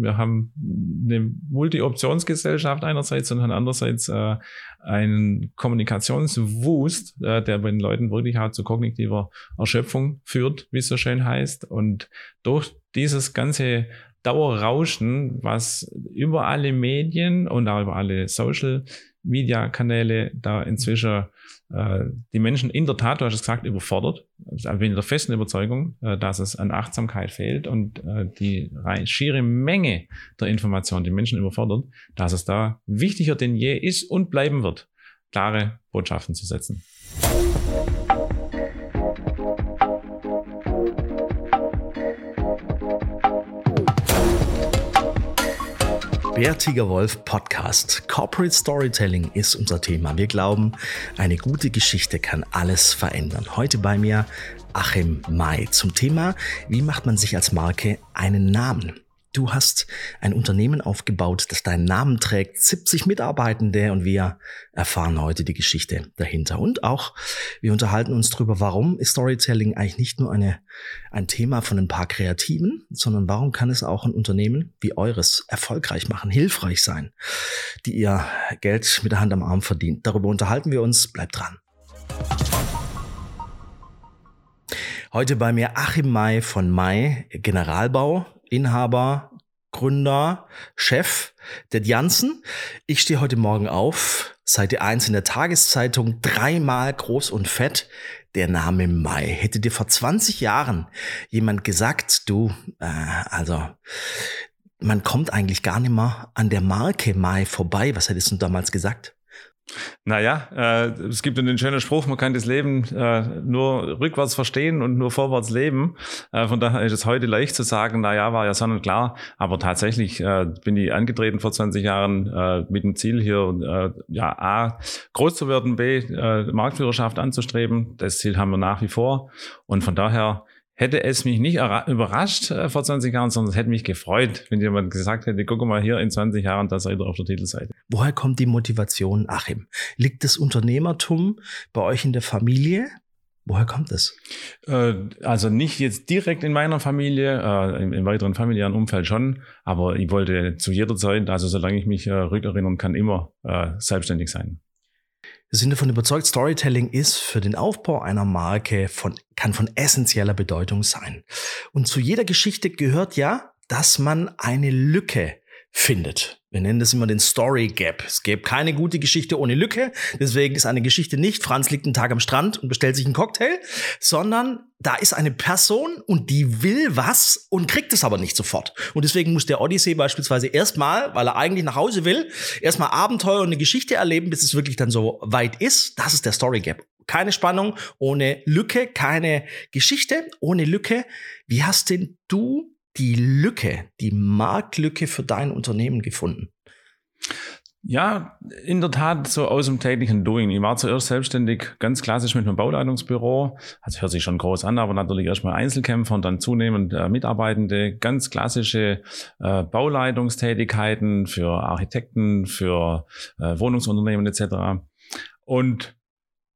Wir haben eine Multi-Optionsgesellschaft einerseits und andererseits äh, einen Kommunikationswust, äh, der bei den Leuten wirklich auch zu kognitiver Erschöpfung führt, wie es so schön heißt. Und durch dieses ganze Dauerrauschen, was über alle Medien und auch über alle Social Media Kanäle da inzwischen die Menschen in der Tat, du hast es gesagt, überfordert. Also bin der festen Überzeugung, äh, dass es an Achtsamkeit fehlt und äh, die schiere Menge der Informationen die Menschen überfordert, dass es da wichtiger denn je ist und bleiben wird, klare Botschaften zu setzen. Bärtiger Wolf Podcast. Corporate Storytelling ist unser Thema. Wir glauben, eine gute Geschichte kann alles verändern. Heute bei mir Achim May zum Thema, wie macht man sich als Marke einen Namen? Du hast ein Unternehmen aufgebaut, das deinen Namen trägt, 70 Mitarbeitende und wir erfahren heute die Geschichte dahinter. Und auch, wir unterhalten uns darüber, warum ist Storytelling eigentlich nicht nur eine, ein Thema von ein paar Kreativen, sondern warum kann es auch ein Unternehmen wie eures erfolgreich machen, hilfreich sein, die ihr Geld mit der Hand am Arm verdient. Darüber unterhalten wir uns. Bleibt dran. Heute bei mir Achim May von May Generalbau Inhaber, Gründer, Chef der Janssen. Ich stehe heute Morgen auf, Seite 1 in der Tageszeitung, dreimal groß und fett. Der Name Mai. Hätte dir vor 20 Jahren jemand gesagt, du, äh, also man kommt eigentlich gar nicht mehr an der Marke Mai vorbei. Was hättest du damals gesagt? Naja, äh, es gibt einen schönen Spruch, man kann das Leben äh, nur rückwärts verstehen und nur vorwärts leben. Äh, von daher ist es heute leicht zu sagen, naja, war ja sonnenklar. Aber tatsächlich äh, bin ich angetreten vor 20 Jahren äh, mit dem Ziel hier, äh, ja, A, groß zu werden, B, äh, Marktführerschaft anzustreben. Das Ziel haben wir nach wie vor. Und von daher hätte es mich nicht überrascht äh, vor 20 Jahren, sondern es hätte mich gefreut, wenn jemand gesagt hätte, guck mal hier in 20 Jahren, da seid ihr auf der Titelseite. Woher kommt die Motivation, Achim? Liegt das Unternehmertum bei euch in der Familie? Woher kommt es? Äh, also nicht jetzt direkt in meiner Familie, äh, im, im, weiteren familiären Umfeld schon, aber ich wollte zu jeder Zeit, also solange ich mich äh, rückerinnern kann, immer selbstständig sein. Wir sind davon überzeugt, Storytelling ist für den Aufbau einer Marke von, kann von essentieller Bedeutung sein. Und zu jeder Geschichte gehört ja, dass man eine Lücke findet. Wir nennen das immer den Story Gap. Es gäbe keine gute Geschichte ohne Lücke. Deswegen ist eine Geschichte nicht, Franz liegt einen Tag am Strand und bestellt sich einen Cocktail, sondern da ist eine Person und die will was und kriegt es aber nicht sofort. Und deswegen muss der Odyssee beispielsweise erstmal, weil er eigentlich nach Hause will, erstmal Abenteuer und eine Geschichte erleben, bis es wirklich dann so weit ist. Das ist der Story Gap. Keine Spannung ohne Lücke, keine Geschichte ohne Lücke. Wie hast denn du die Lücke, die Marktlücke für dein Unternehmen gefunden? Ja, in der Tat so aus dem täglichen Doing. Ich war zuerst selbstständig, ganz klassisch mit einem Bauleitungsbüro. Also hört sich schon groß an, aber natürlich erstmal Einzelkämpfer und dann zunehmend äh, Mitarbeitende. Ganz klassische äh, Bauleitungstätigkeiten für Architekten, für äh, Wohnungsunternehmen etc. Und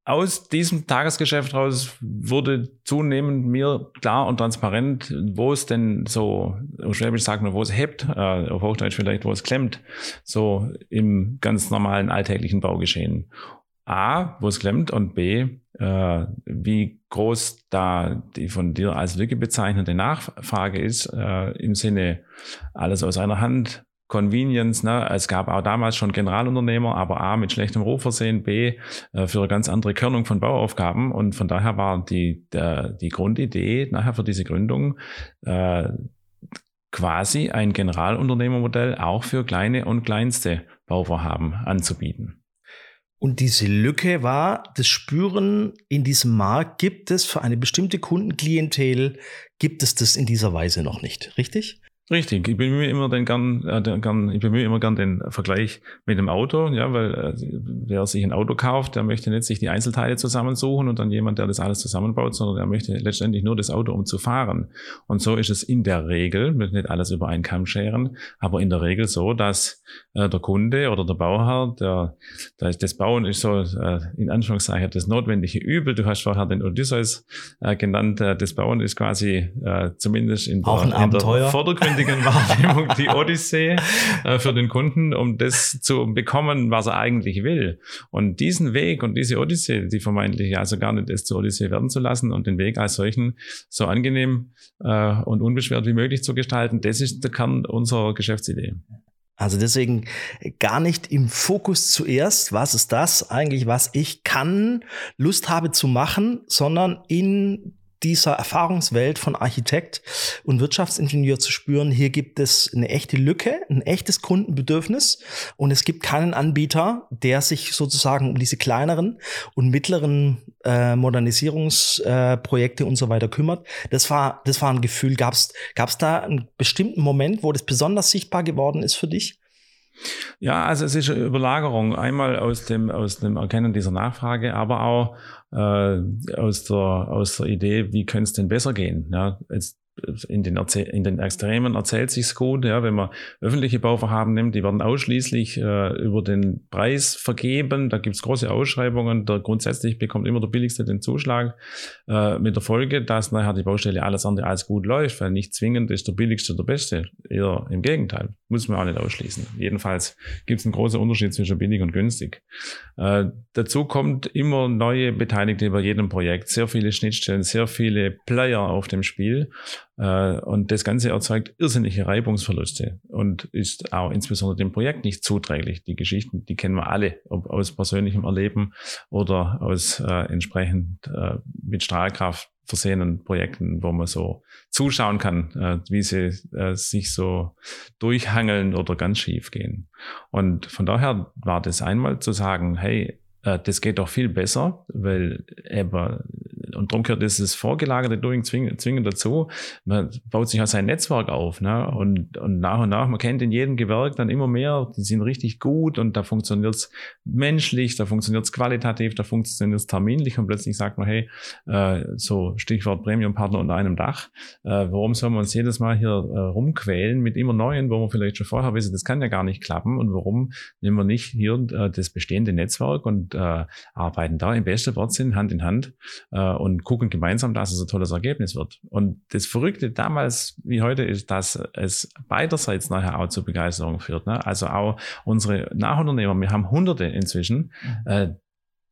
aus diesem Tagesgeschäft raus wurde zunehmend mir klar und transparent, wo es denn so, Schwäbisch sagt man, wo es hebt, äh, auf Hochdeutsch vielleicht, wo es klemmt, so im ganz normalen alltäglichen Baugeschehen. A, wo es klemmt und B, äh, wie groß da die von dir als Lücke bezeichnete Nachfrage ist, äh, im Sinne alles aus einer Hand Convenience. Ne? Es gab auch damals schon Generalunternehmer, aber A mit schlechtem Ruf versehen, B äh, für eine ganz andere Körnung von Bauaufgaben. Und von daher war die, der, die Grundidee nachher für diese Gründung äh, quasi ein Generalunternehmermodell auch für kleine und kleinste Bauvorhaben anzubieten. Und diese Lücke war das Spüren in diesem Markt, gibt es für eine bestimmte Kundenklientel, gibt es das in dieser Weise noch nicht, richtig? Richtig, ich bemühe immer den gern, äh, gern, ich bemühe immer gern den Vergleich mit dem Auto, ja, weil äh, wer sich ein Auto kauft, der möchte nicht sich die Einzelteile zusammensuchen und dann jemand, der das alles zusammenbaut, sondern der möchte letztendlich nur das Auto, um zu fahren. Und so ist es in der Regel, möchte nicht alles über einen Kamm scheren, aber in der Regel so, dass äh, der Kunde oder der Bauherr, der, der das Bauen ist so äh, in Anführungszeichen das notwendige Übel. Du hast vorher den Odysseus äh, genannt, äh, das Bauen ist quasi äh, zumindest in der, in der Vordergrund aufwendigen Wahrnehmung die Odyssee äh, für den Kunden, um das zu bekommen, was er eigentlich will. Und diesen Weg und diese Odyssee, die vermeintlich also gar nicht ist, zur Odyssee werden zu lassen und den Weg als solchen so angenehm äh, und unbeschwert wie möglich zu gestalten, das ist der Kern unserer Geschäftsidee. Also deswegen gar nicht im Fokus zuerst, was ist das eigentlich, was ich kann, Lust habe zu machen, sondern in dieser Erfahrungswelt von Architekt und Wirtschaftsingenieur zu spüren, hier gibt es eine echte Lücke, ein echtes Kundenbedürfnis und es gibt keinen Anbieter, der sich sozusagen um diese kleineren und mittleren äh, Modernisierungsprojekte äh, und so weiter kümmert. Das war, das war ein Gefühl. Gab es da einen bestimmten Moment, wo das besonders sichtbar geworden ist für dich? Ja, also es ist eine Überlagerung. Einmal aus dem, aus dem Erkennen dieser Nachfrage, aber auch äh, aus, der, aus der Idee, wie könnte es denn besser gehen. Ja, es, in den, in den Extremen erzählt sich's gut, ja, wenn man öffentliche Bauvorhaben nimmt, die werden ausschließlich äh, über den Preis vergeben. Da gibt's große Ausschreibungen. Der grundsätzlich bekommt immer der billigste den Zuschlag äh, mit der Folge, dass nachher die Baustelle alles andere als gut läuft, weil nicht zwingend ist der billigste der beste. Eher im Gegenteil, muss man auch nicht ausschließen. Jedenfalls gibt's einen großen Unterschied zwischen billig und günstig. Äh, dazu kommt immer neue Beteiligte bei jedem Projekt, sehr viele Schnittstellen, sehr viele Player auf dem Spiel. Äh, und das Ganze erzeugt irrsinnige Reibungsverluste und ist auch insbesondere dem Projekt nicht zuträglich. Die Geschichten, die kennen wir alle, ob aus persönlichem Erleben oder aus äh, entsprechend äh, mit Strahlkraft versehenen Projekten, wo man so zuschauen kann, äh, wie sie äh, sich so durchhangeln oder ganz schief gehen. Und von daher war das einmal zu sagen, hey, äh, das geht doch viel besser, weil eben und darum gehört dieses vorgelagerte Doing zwingend, zwingend dazu. Man baut sich ja sein Netzwerk auf, ne? Und, und nach und nach, man kennt in jedem Gewerk dann immer mehr, die sind richtig gut und da funktioniert es menschlich, da funktioniert es qualitativ, da funktioniert es terminlich und plötzlich sagt man, hey, äh, so Stichwort Premium-Partner unter einem Dach, äh, warum soll man uns jedes Mal hier äh, rumquälen mit immer neuen, wo man vielleicht schon vorher wissen, das kann ja gar nicht klappen und warum nehmen wir nicht hier äh, das bestehende Netzwerk und äh, arbeiten da im besten Wortsinn Hand in Hand äh, und gucken gemeinsam, dass es ein tolles Ergebnis wird. Und das Verrückte damals wie heute ist, dass es beiderseits nachher auch zur Begeisterung führt. Ne? Also auch unsere Nachunternehmer, wir haben Hunderte inzwischen, mhm. äh,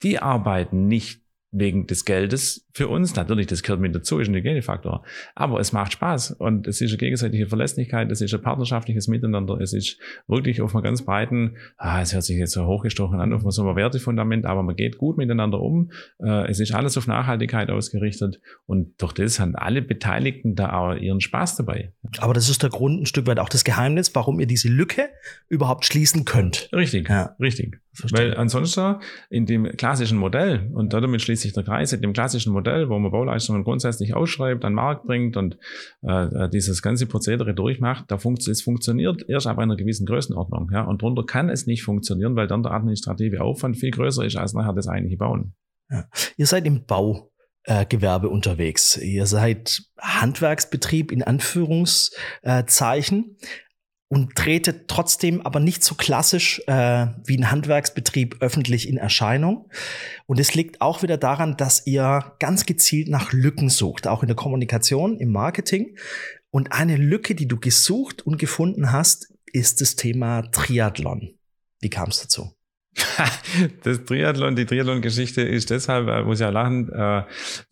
die arbeiten nicht wegen des Geldes für uns. Natürlich, das gehört mit dazu, ist ein Hygienefaktor. Aber es macht Spaß und es ist eine gegenseitige Verlässlichkeit, es ist ein partnerschaftliches Miteinander, es ist wirklich auf einem ganz breiten, ah, es hört sich jetzt so hochgestochen an, auf so einem Wertefundament, aber man geht gut miteinander um. Äh, es ist alles auf Nachhaltigkeit ausgerichtet und durch das haben alle Beteiligten da auch ihren Spaß dabei. Aber das ist der Grund, ein Stück weit auch das Geheimnis, warum ihr diese Lücke überhaupt schließen könnt. Richtig, ja. richtig. Verstehe. Weil ansonsten in dem klassischen Modell, und damit schließt sich der Kreis, in dem klassischen Modell, wo man Bauleistungen grundsätzlich ausschreibt, an den Markt bringt und äh, dieses ganze Prozedere durchmacht, da funkt, es funktioniert erst ab einer gewissen Größenordnung. Ja, und darunter kann es nicht funktionieren, weil dann der administrative Aufwand viel größer ist als nachher das eigentliche Bauen. Ja. Ihr seid im Bau äh, Gewerbe unterwegs. Ihr seid Handwerksbetrieb in Anführungszeichen und tretet trotzdem aber nicht so klassisch äh, wie ein Handwerksbetrieb öffentlich in Erscheinung. Und es liegt auch wieder daran, dass ihr ganz gezielt nach Lücken sucht, auch in der Kommunikation, im Marketing. Und eine Lücke, die du gesucht und gefunden hast, ist das Thema Triathlon. Wie kam es dazu? das Triathlon, die Triathlon-Geschichte ist deshalb, äh, muss ja lachen, äh,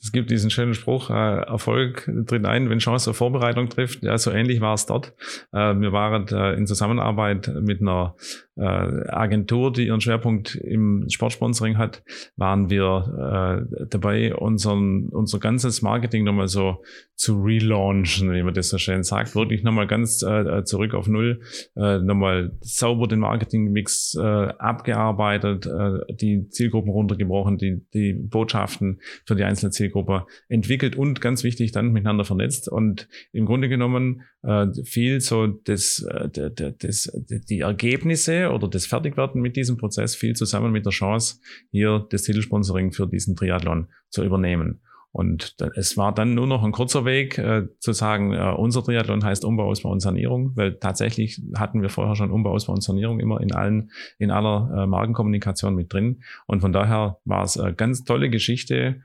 es gibt diesen schönen Spruch, äh, Erfolg tritt ein, wenn Chance auf Vorbereitung trifft. Ja, so ähnlich war es dort. Wir waren in Zusammenarbeit mit einer Agentur, die ihren Schwerpunkt im Sportsponsoring hat, waren wir dabei, unseren, unser ganzes Marketing nochmal so zu relaunchen, wie man das so schön sagt. Wirklich nochmal ganz zurück auf Null, nochmal sauber den Marketingmix abgearbeitet abgearbeitet, äh, die Zielgruppen runtergebrochen, die, die Botschaften für die einzelne Zielgruppe entwickelt und ganz wichtig dann miteinander vernetzt und im Grunde genommen äh, viel so das, äh, das, die Ergebnisse oder das Fertigwerden mit diesem Prozess viel zusammen mit der Chance, hier das Titelsponsoring für diesen Triathlon zu übernehmen. Und es war dann nur noch ein kurzer Weg äh, zu sagen, äh, unser Triathlon heißt Umbau, Ausbau und Sanierung, weil tatsächlich hatten wir vorher schon Umbau, Ausbau und Sanierung immer in allen, in aller äh, Markenkommunikation mit drin. Und von daher war es eine ganz tolle Geschichte,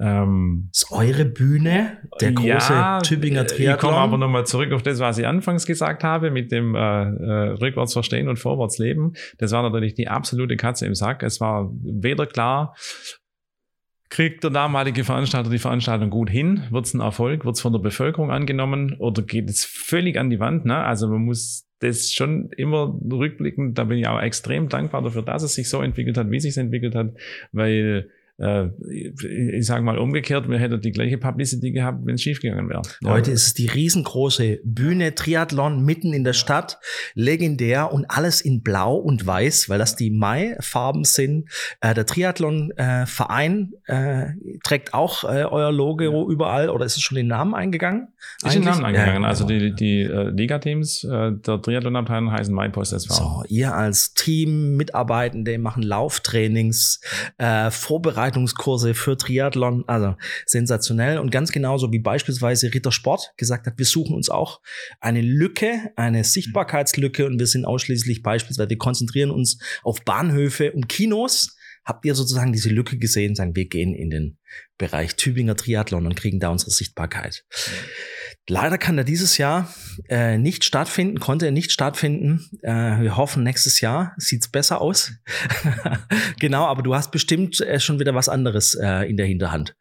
Ähm, das ist eure Bühne, der große ja, Tübinger Triathlon. Ich komme aber nochmal zurück auf das, was ich anfangs gesagt habe, mit dem äh, äh, rückwärts verstehen und vorwärts leben. Das war natürlich die absolute Katze im Sack. Es war weder klar, Kriegt der damalige Veranstalter die Veranstaltung gut hin? Wird es ein Erfolg? Wird es von der Bevölkerung angenommen? Oder geht es völlig an die Wand? Ne? Also man muss das schon immer rückblickend, da bin ich auch extrem dankbar dafür, dass es sich so entwickelt hat, wie es sich entwickelt hat, weil äh, ich sage mal umgekehrt, wir hätten die gleiche Publicity gehabt, wenn es schiefgegangen wäre. Heute ist es die riesengroße Bühne Triathlon mitten in der Stadt, legendär und alles in Blau und Weiß, weil das die Mai-Farben sind. Äh, der Triathlon-Verein äh, äh, trägt auch äh, euer Logo ja. überall oder ist es schon den Namen eingegangen? Ist den Namen eingegangen. Ja, also genau. die, die äh, Liga-Teams äh, der Triathlon-Abteilung heißen MyPost SV. So, ihr als Team, Mitarbeitende machen Lauftrainings, äh, Vorbereitungen Vorbereitungskurse für Triathlon, also sensationell und ganz genauso wie beispielsweise Ritter Sport gesagt hat, wir suchen uns auch eine Lücke, eine Sichtbarkeitslücke und wir sind ausschließlich beispielsweise, wir konzentrieren uns auf Bahnhöfe und Kinos. Habt ihr sozusagen diese Lücke gesehen, sagen wir gehen in den Bereich Tübinger Triathlon und kriegen da unsere Sichtbarkeit. Mhm. Leider kann er dieses Jahr äh, nicht stattfinden, konnte er nicht stattfinden. Äh, wir hoffen, nächstes Jahr sieht's besser aus. genau, aber du hast bestimmt äh, schon wieder was anderes äh, in der Hinterhand.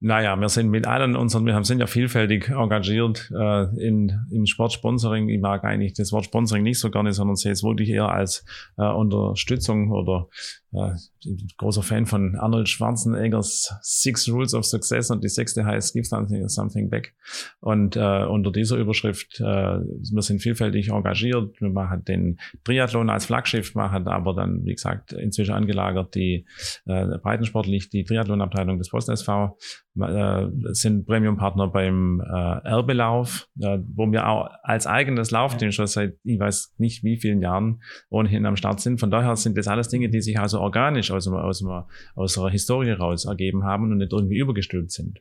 Naja, wir sind mit allen unseren, wir sind ja vielfältig engagiert äh, in, im Sportsponsoring. Ich mag eigentlich das Wort Sponsoring nicht so gerne, sondern sehe es wirklich eher als äh, Unterstützung oder äh, großer Fan von Arnold Schwarzeneggers Six Rules of Success und die sechste heißt Give something, something back. Und äh, unter dieser Überschrift, äh, wir sind vielfältig engagiert. Wir machen den Triathlon als Flaggschiff, machen aber dann, wie gesagt, inzwischen angelagert die äh, Breitensportlich, die Triathlonabteilung des Post SV äh, sind Premium-Partner beim äh, Erbelauf, äh, wo wir auch als eigenes Laufteam schon seit ich weiß nicht wie vielen Jahren ohnehin am Start sind. Von daher sind das alles Dinge, die sich also organisch aus, aus, aus unserer Historie raus ergeben haben und nicht irgendwie übergestülpt sind.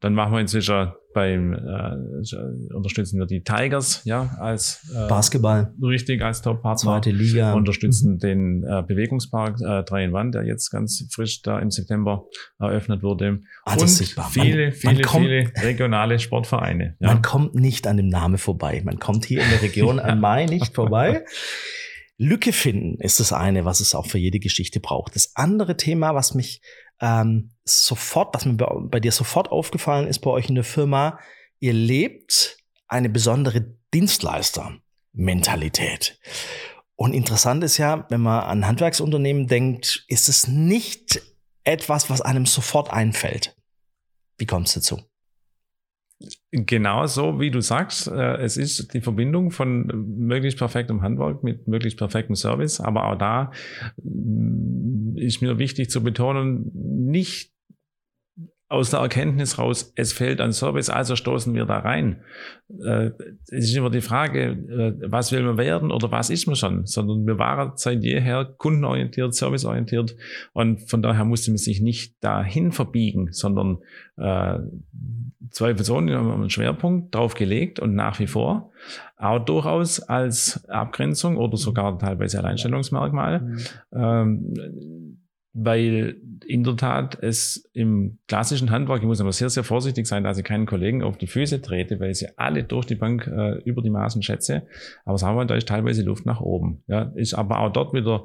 Dann machen wir inzwischen beim äh, unterstützen wir die Tigers, ja, als äh, Basketball. Richtig, als Top-Partner. Zweite Liga. Unterstützen mhm. den äh, Bewegungspark äh, 3 in Wand, der jetzt ganz frisch da im September eröffnet wurde. Ah, und viele, man, viele, man kommt, viele regionale Sportvereine. Ja. Man kommt nicht an dem Namen vorbei. Man kommt hier in der Region an Mai nicht vorbei. Lücke finden ist das eine, was es auch für jede Geschichte braucht. Das andere Thema, was mich ähm, sofort, was mir bei, bei dir sofort aufgefallen ist bei euch in der Firma, ihr lebt eine besondere Dienstleister-Mentalität. Und interessant ist ja, wenn man an Handwerksunternehmen denkt, ist es nicht etwas, was einem sofort einfällt. Wie kommt es dazu? Genau so, wie du sagst. Äh, es ist die Verbindung von möglichst perfektem Handwerk mit möglichst perfektem Service. Aber auch da mm, ist mir wichtig zu betonen, nicht aus der Erkenntnis raus, es fehlt an Service, also stoßen wir da rein. Äh, es ist immer die Frage, äh, was will man werden oder was ist man schon, sondern wir waren seit jeher kundenorientiert, serviceorientiert und von daher musste man sich nicht dahin verbiegen, sondern äh, zweifelsohne haben wir einen Schwerpunkt drauf gelegt und nach wie vor auch durchaus als Abgrenzung oder sogar teilweise Alleinstellungsmerkmal. Mhm. Ähm, weil in der Tat es im klassischen Handwerk, ich muss aber sehr, sehr vorsichtig sein, dass ich keinen Kollegen auf die Füße trete, weil ich sie alle durch die Bank äh, über die Maßen schätze. Aber sagen wir, da ist teilweise Luft nach oben. Ja, ist aber auch dort wieder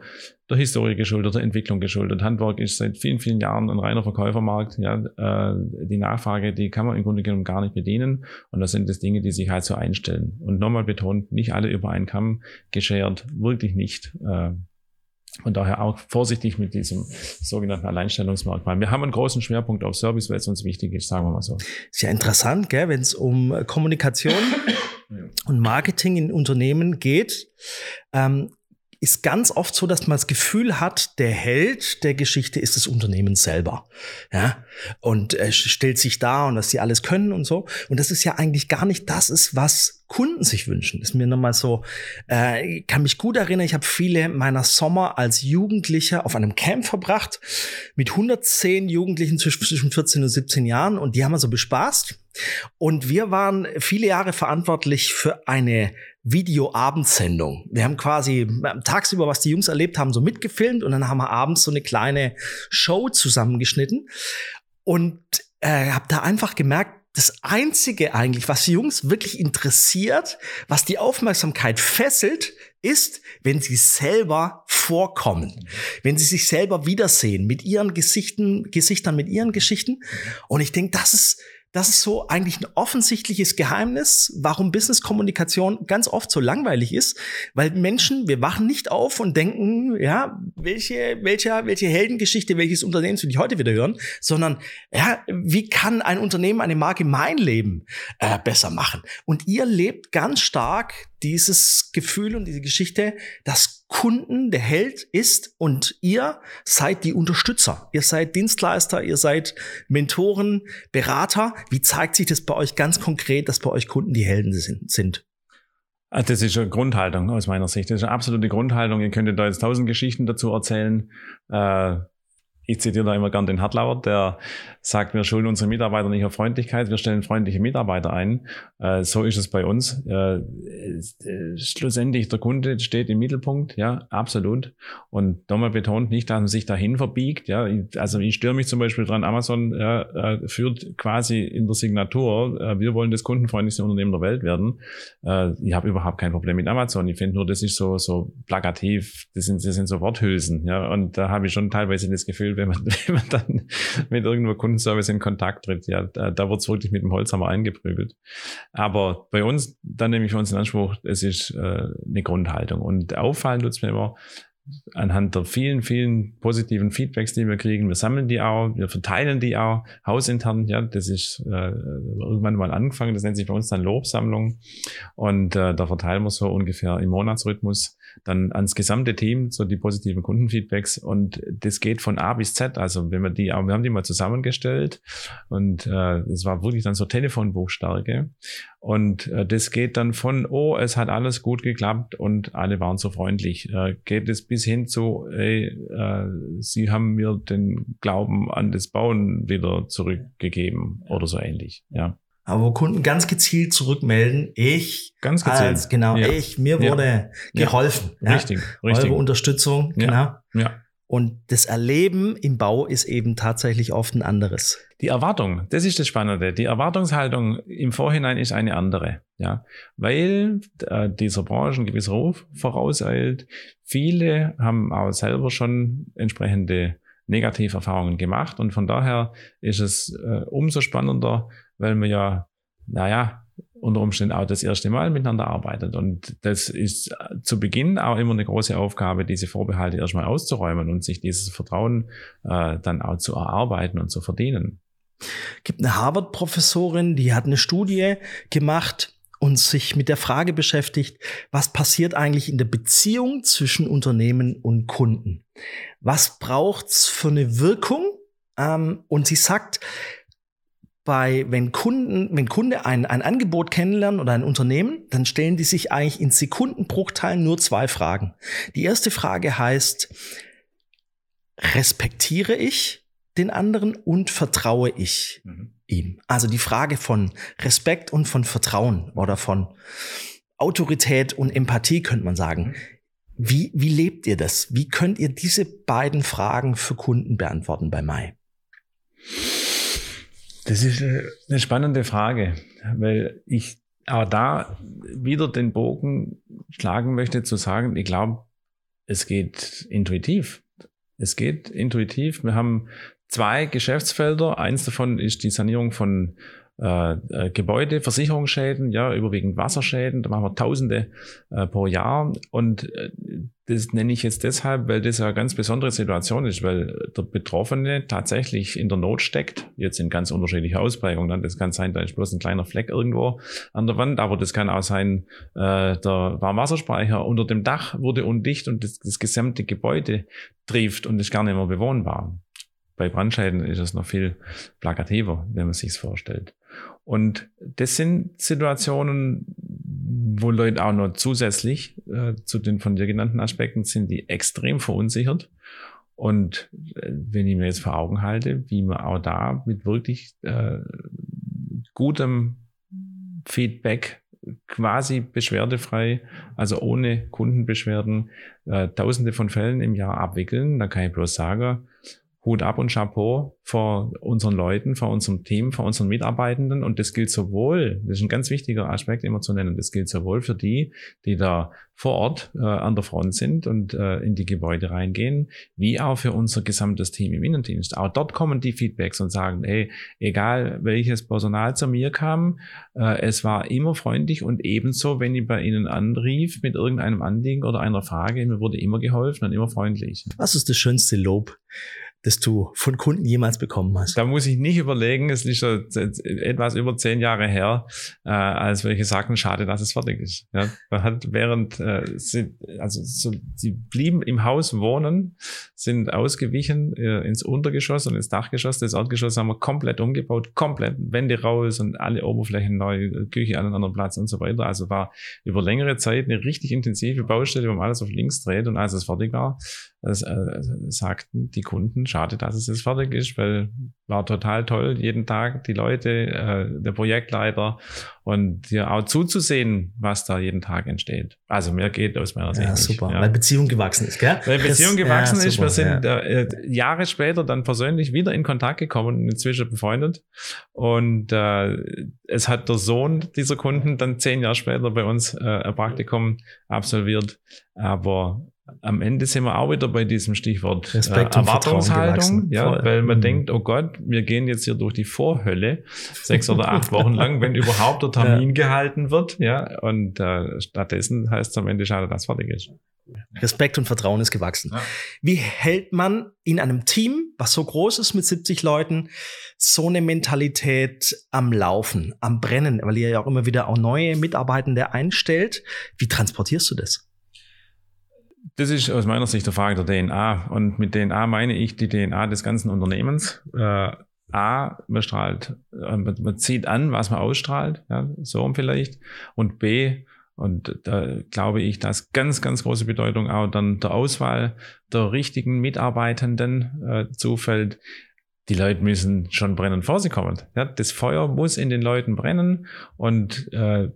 der Historie geschuldet, der Entwicklung geschuldet. Handwerk ist seit vielen, vielen Jahren ein reiner Verkäufermarkt. Ja, äh, die Nachfrage, die kann man im Grunde genommen gar nicht bedienen. Und das sind das Dinge, die sich halt so einstellen. Und nochmal betont, nicht alle über einen Kamm geschert, wirklich nicht. Äh, und daher auch vorsichtig mit diesem sogenannten Alleinstellungsmerkmal. Wir haben einen großen Schwerpunkt auf Service, weil es uns wichtig ist, sagen wir mal so. Ist ja interessant, gell, wenn es um Kommunikation und Marketing in Unternehmen geht. Ähm, ist ganz oft so, dass man das Gefühl hat, der Held der Geschichte ist das Unternehmen selber. Ja, und er stellt sich da und dass sie alles können und so. Und das ist ja eigentlich gar nicht das ist, was Kunden sich wünschen. Ist mir nochmal so, äh, kann mich gut erinnern, ich habe viele meiner Sommer als Jugendlicher auf einem Camp verbracht mit 110 Jugendlichen zwischen 14 und 17 Jahren und die haben wir so bespaßt. Und wir waren viele Jahre verantwortlich für eine Videoabendsendung. Wir haben quasi tagsüber, was die Jungs erlebt haben, so mitgefilmt und dann haben wir abends so eine kleine Show zusammengeschnitten. Und äh, habe da einfach gemerkt, das Einzige eigentlich, was Jungs wirklich interessiert, was die Aufmerksamkeit fesselt, ist, wenn sie selber vorkommen, wenn sie sich selber wiedersehen mit ihren Gesichten, Gesichtern, mit ihren Geschichten. Und ich denke, das ist das ist so eigentlich ein offensichtliches Geheimnis, warum Business-Kommunikation ganz oft so langweilig ist, weil Menschen, wir wachen nicht auf und denken, ja, welche, welche, welche Heldengeschichte, welches Unternehmen will ich heute wieder hören, sondern, ja, wie kann ein Unternehmen, eine Marke mein Leben äh, besser machen? Und ihr lebt ganz stark dieses Gefühl und diese Geschichte, dass Kunden der Held ist und ihr seid die Unterstützer. Ihr seid Dienstleister, ihr seid Mentoren, Berater. Wie zeigt sich das bei euch ganz konkret, dass bei euch Kunden die Helden sind? Also das ist eine Grundhaltung aus meiner Sicht. Das ist eine absolute Grundhaltung. Ihr könntet da jetzt tausend Geschichten dazu erzählen. Äh, ich zitiere da immer gern den Hartlauer, der sagt, wir schulen unsere Mitarbeiter nicht auf Freundlichkeit, wir stellen freundliche Mitarbeiter ein. Äh, so ist es bei uns. Äh, äh, schlussendlich, der Kunde steht im Mittelpunkt, ja, absolut. Und nochmal betont nicht, dass man sich dahin verbiegt, ja. Also ich störe mich zum Beispiel dran, Amazon äh, führt quasi in der Signatur, äh, wir wollen das kundenfreundlichste Unternehmen der Welt werden. Ich habe überhaupt kein Problem mit Amazon. Ich finde nur, das ist so, so plakativ, das sind, das sind so Worthülsen, ja. Und da habe ich schon teilweise das Gefühl, wenn man, wenn man dann mit irgendwo Kundenservice in Kontakt tritt. Ja, da, da wird es wirklich mit dem Holzhammer eingeprügelt. Aber bei uns, dann nehme ich für uns in Anspruch, es ist äh, eine Grundhaltung. Und auffallen tut es mir immer, anhand der vielen, vielen positiven Feedbacks, die wir kriegen. Wir sammeln die auch, wir verteilen die auch hausintern. Ja, das ist äh, irgendwann mal angefangen. Das nennt sich bei uns dann Lobsammlung. Und äh, da verteilen wir so ungefähr im Monatsrhythmus dann ans gesamte Team, so die positiven Kundenfeedbacks. Und das geht von A bis Z. Also wenn wir die, wir haben die mal zusammengestellt. Und äh, es war wirklich dann so Telefonbuchstärke und äh, das geht dann von, oh, es hat alles gut geklappt und alle waren so freundlich, äh, geht es bis hin zu, ey, äh, sie haben mir den Glauben an das Bauen wieder zurückgegeben oder so ähnlich, ja aber wo Kunden ganz gezielt zurückmelden, ich, ganz gezielt, als, genau, ja. ich, mir wurde ja. geholfen. Ja. Richtig, richtig. Eure Unterstützung, genau. Ja. Und das Erleben im Bau ist eben tatsächlich oft ein anderes. Die Erwartung, das ist das Spannende. Die Erwartungshaltung im Vorhinein ist eine andere, ja, weil äh, dieser Branche ein gewisser Ruf vorauseilt. Viele haben auch selber schon entsprechende Negativerfahrungen gemacht und von daher ist es äh, umso spannender, weil man ja, naja, unter Umständen auch das erste Mal miteinander arbeitet. Und das ist zu Beginn auch immer eine große Aufgabe, diese Vorbehalte erstmal auszuräumen und sich dieses Vertrauen äh, dann auch zu erarbeiten und zu verdienen. Gibt eine Harvard-Professorin, die hat eine Studie gemacht und sich mit der Frage beschäftigt, was passiert eigentlich in der Beziehung zwischen Unternehmen und Kunden? Was braucht's für eine Wirkung? Ähm, und sie sagt, bei, wenn Kunden, wenn Kunde ein, ein Angebot kennenlernen oder ein Unternehmen, dann stellen die sich eigentlich in Sekundenbruchteilen nur zwei Fragen. Die erste Frage heißt, respektiere ich den anderen und vertraue ich mhm. Ihm? Also die Frage von Respekt und von Vertrauen oder von Autorität und Empathie könnte man sagen. Mhm. Wie, wie lebt ihr das? Wie könnt ihr diese beiden Fragen für Kunden beantworten bei Mai? Das ist eine spannende Frage, weil ich aber da wieder den Bogen schlagen möchte zu sagen, ich glaube, es geht intuitiv. Es geht intuitiv. Wir haben zwei Geschäftsfelder. Eins davon ist die Sanierung von äh, äh, Gebäude, Versicherungsschäden, ja, überwiegend Wasserschäden, da machen wir Tausende äh, pro Jahr. Und äh, das nenne ich jetzt deshalb, weil das eine ganz besondere Situation ist, weil der Betroffene tatsächlich in der Not steckt, jetzt in ganz unterschiedlicher Ausprägung. Das kann sein, da ist bloß ein kleiner Fleck irgendwo an der Wand, aber das kann auch sein, äh, der Warmwasserspeicher unter dem Dach wurde undicht und das, das gesamte Gebäude trieft und ist gar nicht mehr bewohnbar. Bei Brandschäden ist es noch viel plakativer, wenn man sich's vorstellt. Und das sind Situationen, wo Leute auch noch zusätzlich äh, zu den von dir genannten Aspekten sind, die extrem verunsichert. Und äh, wenn ich mir jetzt vor Augen halte, wie man auch da mit wirklich äh, gutem Feedback quasi beschwerdefrei, also ohne Kundenbeschwerden, äh, tausende von Fällen im Jahr abwickeln, dann kann ich bloß sagen, Hut ab und Chapeau vor unseren Leuten, vor unserem Team, vor unseren Mitarbeitenden. Und das gilt sowohl, das ist ein ganz wichtiger Aspekt immer zu nennen, das gilt sowohl für die, die da vor Ort äh, an der Front sind und äh, in die Gebäude reingehen, wie auch für unser gesamtes Team im Innendienst. Auch dort kommen die Feedbacks und sagen, hey, egal welches Personal zu mir kam, äh, es war immer freundlich und ebenso, wenn ich bei Ihnen anrief mit irgendeinem Anliegen oder einer Frage, mir wurde immer geholfen und immer freundlich. Was ist das schönste Lob, das du von Kunden jemals bekommen hast? Da muss ich nicht überlegen, es ist schon etwas über zehn Jahre her, äh, als welche sagten, schade, dass es fertig ist. Ja, man hat während äh, sie, also so, sie blieben im Haus wohnen, sind ausgewichen äh, ins Untergeschoss und ins Dachgeschoss. Das Erdgeschoss haben wir komplett umgebaut, komplett Wände raus und alle Oberflächen neu, Küche an einem anderen Platz und so weiter. Also war über längere Zeit eine richtig intensive Baustelle, wo man alles auf links dreht und als es fertig war, das, äh, sagten die Kunden, schade, dass es jetzt fertig ist, weil war total toll, jeden Tag die Leute, äh, der Projektleiter und dir auch zuzusehen, was da jeden Tag entsteht. Also mir geht aus meiner Sicht. Ja, super, ja. weil Beziehung gewachsen ist, gell? Weil Beziehung das, gewachsen ja, ist. Wir sind ja. äh, Jahre später dann persönlich wieder in Kontakt gekommen und inzwischen befreundet. Und äh, es hat der Sohn dieser Kunden dann zehn Jahre später bei uns äh, ein Praktikum absolviert. Aber am Ende sind wir auch wieder bei diesem Stichwort äh, Erwartungshaltung, ja, Voll. weil man mhm. denkt, oh Gott, wir gehen jetzt hier durch die Vorhölle sechs oder acht Wochen lang, wenn überhaupt der Termin ja. gehalten wird, ja, und äh, stattdessen heißt es am Ende schade, dass fertig ist. Respekt und Vertrauen ist gewachsen. Ja. Wie hält man in einem Team, was so groß ist mit 70 Leuten, so eine Mentalität am Laufen, am Brennen, weil ihr ja auch immer wieder auch neue Mitarbeitende einstellt? Wie transportierst du das? Das ist aus meiner Sicht der Frage der DNA. Und mit DNA meine ich die DNA des ganzen Unternehmens. Äh, A, man strahlt, äh, man zieht an, was man ausstrahlt, ja, so vielleicht. Und B, und da glaube ich, dass ganz, ganz große Bedeutung auch dann der Auswahl der richtigen Mitarbeitenden äh, zufällt, die Leute müssen schon brennen vor sie kommen. Ja, das Feuer muss in den Leuten brennen und äh,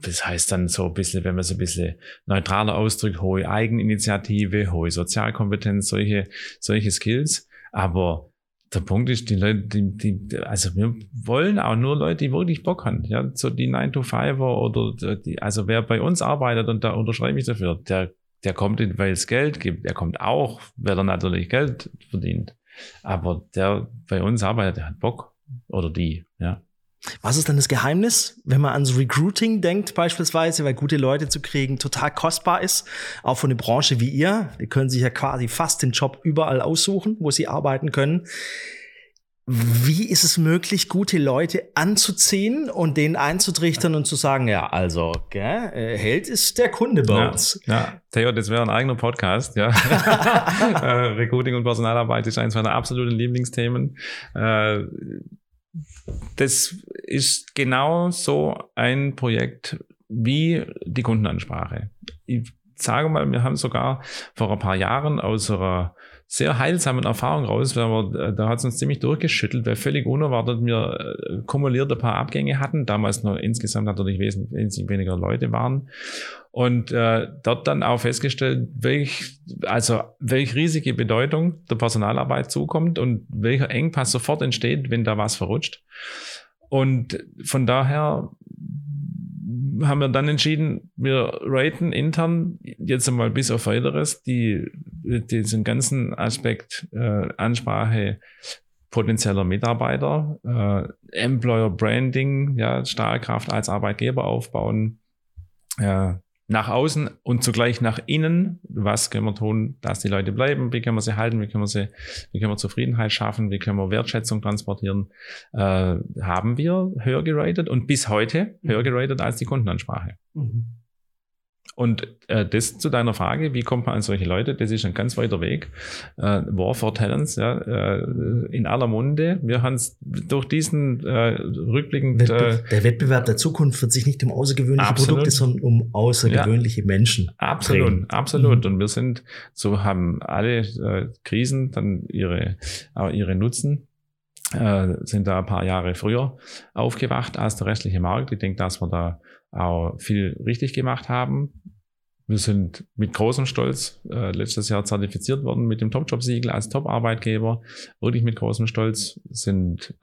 das heißt dann so ein bisschen, wenn man so ein bisschen neutraler ausdrückt, hohe Eigeninitiative, hohe Sozialkompetenz, solche, solche Skills. Aber der Punkt ist, die Leute, die, die, also wir wollen auch nur Leute, die wirklich Bock haben. Ja, so die 9-to-5er oder die, also wer bei uns arbeitet und da unterschreibe ich dafür, der, der kommt, weil es Geld gibt. Der kommt auch, weil er natürlich Geld verdient. Aber der bei uns arbeitet, der hat Bock. Oder die, ja. Was ist dann das Geheimnis, wenn man ans Recruiting denkt beispielsweise, weil gute Leute zu kriegen total kostbar ist, auch von einer Branche wie ihr. Die können sich ja quasi fast den Job überall aussuchen, wo sie arbeiten können. Wie ist es möglich, gute Leute anzuziehen und denen einzutrichtern und zu sagen, ja, also, gell, äh, Held ist der Kunde bei ja, uns. Ja, Theo, das wäre ein eigener Podcast, ja. Äh, Recruiting und Personalarbeit ist eines meiner absoluten Lieblingsthemen. Äh, das ist genau so ein Projekt wie die Kundenansprache. Ich sage mal, wir haben sogar vor ein paar Jahren aus einer sehr heilsamen Erfahrung raus, weil wir, äh, da hat es uns ziemlich durchgeschüttelt, weil völlig unerwartet wir äh, kumuliert ein paar Abgänge hatten, damals noch insgesamt natürlich wesentlich weniger Leute waren und äh, dort dann auch festgestellt, welch, also welch riesige Bedeutung der Personalarbeit zukommt und welcher Engpass sofort entsteht, wenn da was verrutscht. Und von daher haben wir dann entschieden, wir raten intern jetzt einmal bis auf weiteres die, diesen ganzen Aspekt äh, Ansprache potenzieller Mitarbeiter, äh, Employer Branding, ja, Stahlkraft als Arbeitgeber aufbauen, äh, nach außen und zugleich nach innen. Was können wir tun, dass die Leute bleiben? Wie können wir sie halten? Wie können wir sie, wie können wir Zufriedenheit schaffen? Wie können wir Wertschätzung transportieren? Äh, haben wir höher geratet und bis heute höher geratet als die Kundenansprache. Mhm. Und äh, das zu deiner Frage, wie kommt man an solche Leute? Das ist ein ganz weiter Weg. Äh, War for Talents, ja, äh, in aller Munde. Wir haben es durch diesen äh, rückblickend. Wettbe äh, der Wettbewerb der Zukunft wird sich nicht um außergewöhnliche absolut. Produkte, sondern um außergewöhnliche ja, Menschen. Absolut, drehen. absolut. Mhm. Und wir sind, so haben alle äh, Krisen dann ihre, äh, ihre Nutzen äh, sind da ein paar Jahre früher aufgewacht als der restliche Markt. Ich denke, dass wir da auch viel richtig gemacht haben. Wir sind mit großem Stolz äh, letztes Jahr zertifiziert worden mit dem Top-Job-Siegel als Top-Arbeitgeber. Wirklich mit großem Stolz sind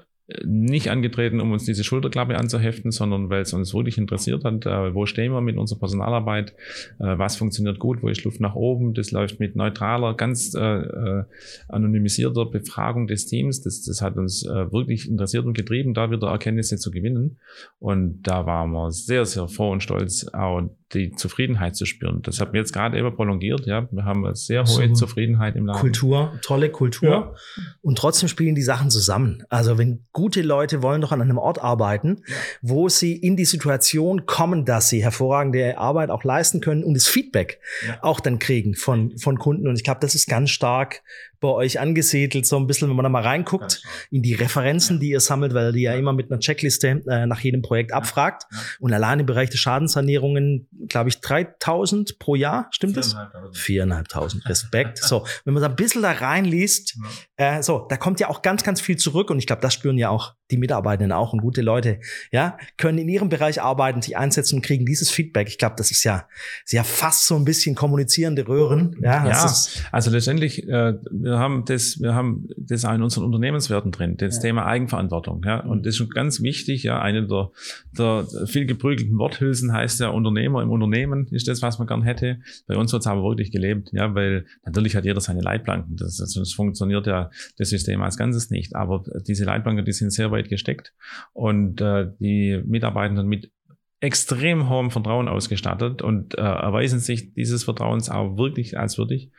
nicht angetreten, um uns diese Schulterklappe anzuheften, sondern weil es uns wirklich interessiert hat, äh, wo stehen wir mit unserer Personalarbeit, äh, was funktioniert gut, wo ist Luft nach oben. Das läuft mit neutraler, ganz äh, äh anonymisierter Befragung des Teams. Das, das hat uns äh, wirklich interessiert und getrieben, da wieder Erkenntnisse zu gewinnen. Und da waren wir sehr, sehr froh und stolz, auch die Zufriedenheit zu spüren. Das hat mir jetzt gerade eben prolongiert. Ja, wir haben eine sehr hohe so Zufriedenheit im Laden. Kultur, tolle Kultur. Ja. Und trotzdem spielen die Sachen zusammen. Also wenn gute Leute wollen doch an einem Ort arbeiten, ja. wo sie in die Situation kommen, dass sie hervorragende Arbeit auch leisten können und das Feedback ja. auch dann kriegen von, von Kunden. Und ich glaube, das ist ganz stark bei euch angesiedelt, so ein bisschen, wenn man da mal reinguckt, in die Referenzen, die ihr sammelt, weil ihr ja immer mit einer Checkliste äh, nach jedem Projekt abfragt. Und allein im Bereich der Schadenssanierungen, glaube ich, 3000 pro Jahr, stimmt das? 4.500, Respekt. so, wenn man da ein bisschen da reinliest, äh, so, da kommt ja auch ganz, ganz viel zurück und ich glaube, das spüren ja auch die Mitarbeitenden auch und gute Leute, ja, können in ihrem Bereich arbeiten, sich einsetzen und kriegen dieses Feedback. Ich glaube, das ist ja, ist ja fast so ein bisschen kommunizierende Röhren. Ja, ja also letztendlich, äh, wir haben das, wir haben das auch in unseren Unternehmenswerten drin, das ja. Thema Eigenverantwortung, ja, und das ist schon ganz wichtig, ja, eine der, der viel geprügelten Worthülsen heißt ja Unternehmer im Unternehmen ist das, was man gern hätte. Bei uns wird es aber wirklich gelebt, ja, weil natürlich hat jeder seine Leitplanken, das, das funktioniert ja das System als Ganzes nicht, aber diese Leitplanken, die sind sehr weit Arbeit gesteckt. Und äh, die Mitarbeitenden mit extrem hohem Vertrauen ausgestattet und äh, erweisen sich dieses Vertrauens auch wirklich als würdig.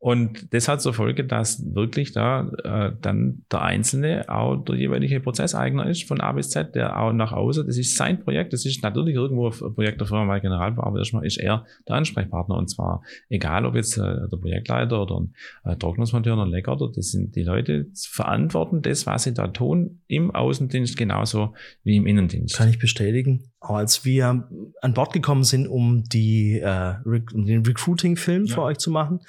Und das hat zur Folge, dass wirklich da äh, dann der Einzelne auch der jeweilige Prozesseigner ist von A bis Z, der auch nach außen, das ist sein Projekt, das ist natürlich irgendwo ein Projekt der Firma Generalbau, aber erstmal ist er der Ansprechpartner und zwar egal, ob jetzt äh, der Projektleiter oder ein äh, Trocknungsmonteur oder ein Leckerter, das sind die Leute verantworten das, was sie da tun, im Außendienst genauso wie im Innendienst. Kann ich bestätigen als wir an Bord gekommen sind, um, die, äh, um den Recruiting-Film ja. für euch zu machen,